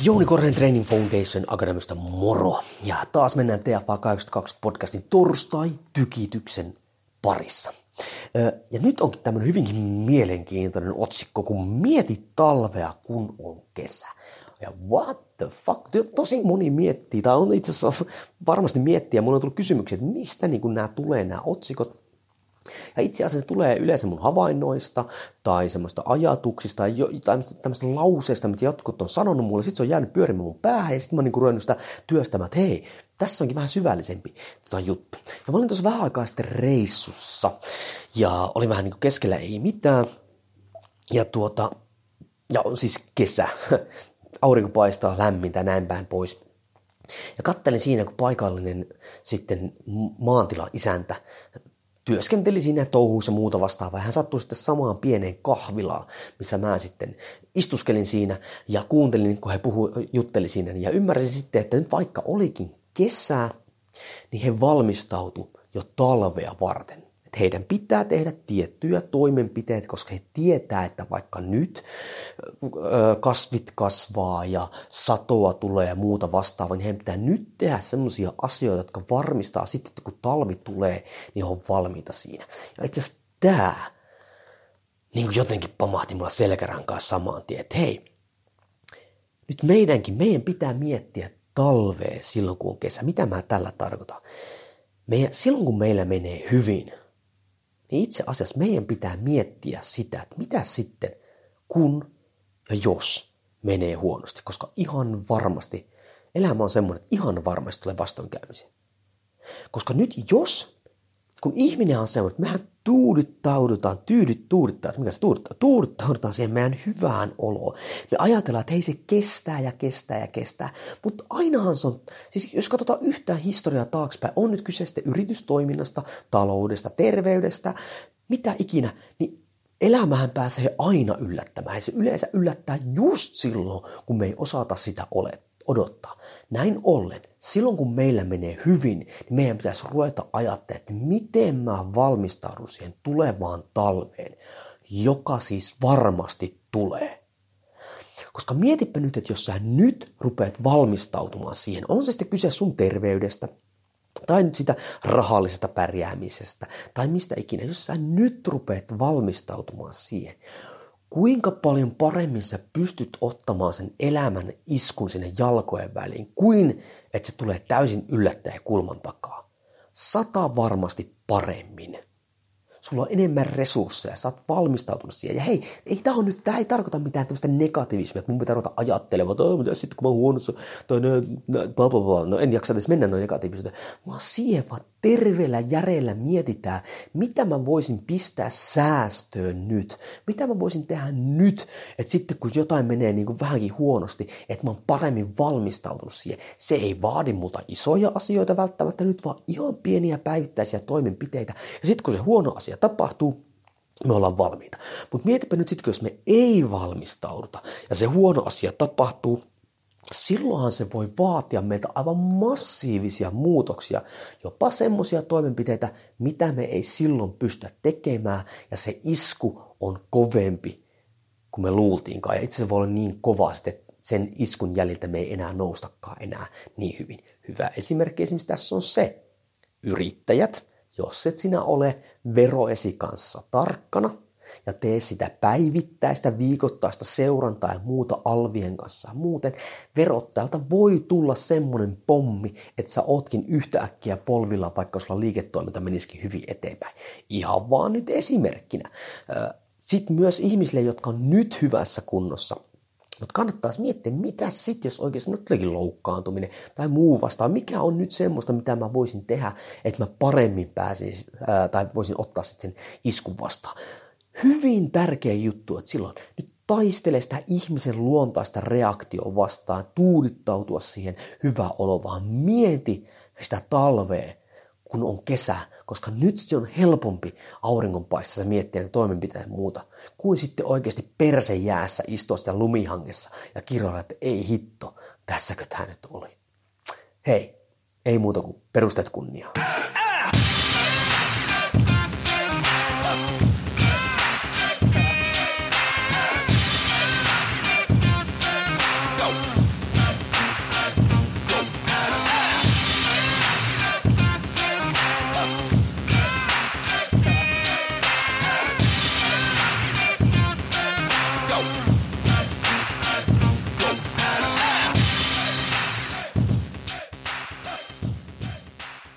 Jouni Korhonen Training Foundation Akademista moro. Ja taas mennään TFA 82 podcastin torstai-tykityksen parissa. Ja nyt onkin tämmöinen hyvinkin mielenkiintoinen otsikko, kun mieti talvea, kun on kesä. Ja what the fuck? Tosi moni miettii, tai on itse asiassa varmasti miettiä, mulla on tullut kysymyksiä, että mistä niin nämä tulee nämä otsikot, ja itse asiassa se tulee yleensä mun havainnoista tai semmoista ajatuksista tai tämmöistä lauseista, mitä jotkut on sanonut mulle. Sitten se on jäänyt pyörimään mun päähän ja sitten mä oon niin ruvennut sitä työstämään, että hei, tässä onkin vähän syvällisempi tota juttu. Ja mä olin tuossa vähän aikaa sitten reissussa ja oli vähän niin kuin keskellä ei mitään. Ja tuota, ja on siis kesä, aurinko paistaa lämmintä näin päin pois. Ja kattelin siinä, kun paikallinen sitten maantila isäntä työskenteli siinä touhuissa muuta vastaavaa. Hän sattui sitten samaan pieneen kahvilaan, missä mä sitten istuskelin siinä ja kuuntelin, kun he puhu, jutteli siinä. Ja ymmärsin sitten, että nyt vaikka olikin kesää, niin he valmistautu jo talvea varten heidän pitää tehdä tiettyjä toimenpiteitä, koska he tietää, että vaikka nyt kasvit kasvaa ja satoa tulee ja muuta vastaavaa, niin heidän pitää nyt tehdä sellaisia asioita, jotka varmistaa sitten, että kun talvi tulee, niin he on valmiita siinä. Ja itse asiassa tämä niin kuin jotenkin pamahti mulla selkärankaa samaan tien, että hei, nyt meidänkin, meidän pitää miettiä talvea silloin, kun on kesä. Mitä mä tällä tarkoitan? Meidän, silloin, kun meillä menee hyvin – niin itse asiassa meidän pitää miettiä sitä, että mitä sitten, kun ja jos menee huonosti. Koska ihan varmasti, elämä on semmoinen, että ihan varmasti tulee vastoinkäymisiä. Koska nyt jos kun ihminen on semmoinen, että mehän tuudittaudutaan, tyydyt tuudittaa, mikä se tuudittaa, tuudittaudutaan siihen meidän hyvään oloon. Me ajatellaan, että hei se kestää ja kestää ja kestää, mutta ainahan se on, siis jos katsotaan yhtään historiaa taaksepäin, on nyt kyse sitten yritystoiminnasta, taloudesta, terveydestä, mitä ikinä, niin elämähän pääsee aina yllättämään ja se yleensä yllättää just silloin, kun me ei osata sitä olettaa odottaa. Näin ollen, silloin kun meillä menee hyvin, niin meidän pitäisi ruveta ajattelemaan, että miten mä valmistaudun siihen tulevaan talveen, joka siis varmasti tulee. Koska mietipä nyt, että jos sä nyt rupeat valmistautumaan siihen, on se sitten kyse sun terveydestä, tai nyt sitä rahallisesta pärjäämisestä, tai mistä ikinä, jos sä nyt rupeat valmistautumaan siihen, kuinka paljon paremmin sä pystyt ottamaan sen elämän iskun sinne jalkojen väliin, kuin että se tulee täysin yllättäen kulman takaa. Sata varmasti paremmin sulla on enemmän resursseja, sä oot valmistautunut siihen. Ja hei, ei tämä nyt, tämä ei tarkoita mitään tämmöistä negatiivismia, että mun pitää ruveta ajattelemaan, että mitä sitten kun mä oon huonossa, tai ne, bla, bla, bla. no en jaksa edes mennä noin negatiivisuuteen, vaan siihen vaan terveellä järjellä mietitään, mitä mä voisin pistää säästöön nyt, mitä mä voisin tehdä nyt, että sitten kun jotain menee niin kuin vähänkin huonosti, että mä oon paremmin valmistautunut siihen. Se ei vaadi multa isoja asioita välttämättä nyt, vaan ihan pieniä päivittäisiä toimenpiteitä. Ja sitten kun se huono asia asia tapahtuu, me ollaan valmiita. Mutta mietipä nyt sitten, jos me ei valmistauduta ja se huono asia tapahtuu, silloinhan se voi vaatia meiltä aivan massiivisia muutoksia, jopa semmoisia toimenpiteitä, mitä me ei silloin pystytä tekemään, ja se isku on kovempi kuin me luultiinkaan. Ja itse asiassa voi olla niin kova, että sen iskun jäljiltä me ei enää noustakaan enää niin hyvin. Hyvä esimerkki esimerkiksi tässä on se, yrittäjät, jos et sinä ole veroesi kanssa tarkkana ja tee sitä päivittäistä viikoittaista seurantaa ja muuta alvien kanssa. Muuten verottajalta voi tulla semmoinen pommi, että sä ootkin yhtäkkiä polvilla, vaikka sulla liiketoiminta menisikin hyvin eteenpäin. Ihan vaan nyt esimerkkinä. Sitten myös ihmisille, jotka on nyt hyvässä kunnossa, Mutta kannattaisi miettiä, mitä sitten, jos oikeasti nyt tuleekin loukkaantuminen tai muu vastaan. Mikä on nyt semmoista, mitä mä voisin tehdä, että mä paremmin pääsin ää, tai voisin ottaa sitten sen iskun vastaan. Hyvin tärkeä juttu, että silloin nyt taistele sitä ihmisen luontaista reaktioa vastaan, tuudittautua siihen hyvä olo, vaan mieti sitä talvea, kun on kesä, koska nyt se on helpompi auringonpaistassa miettiä ne toimenpiteet muuta, kuin sitten oikeasti perse jäässä istua sitä lumihangessa ja kiroilla, että ei hitto, tässäkö tämä nyt oli. Hei, ei muuta kuin perustet kunniaa.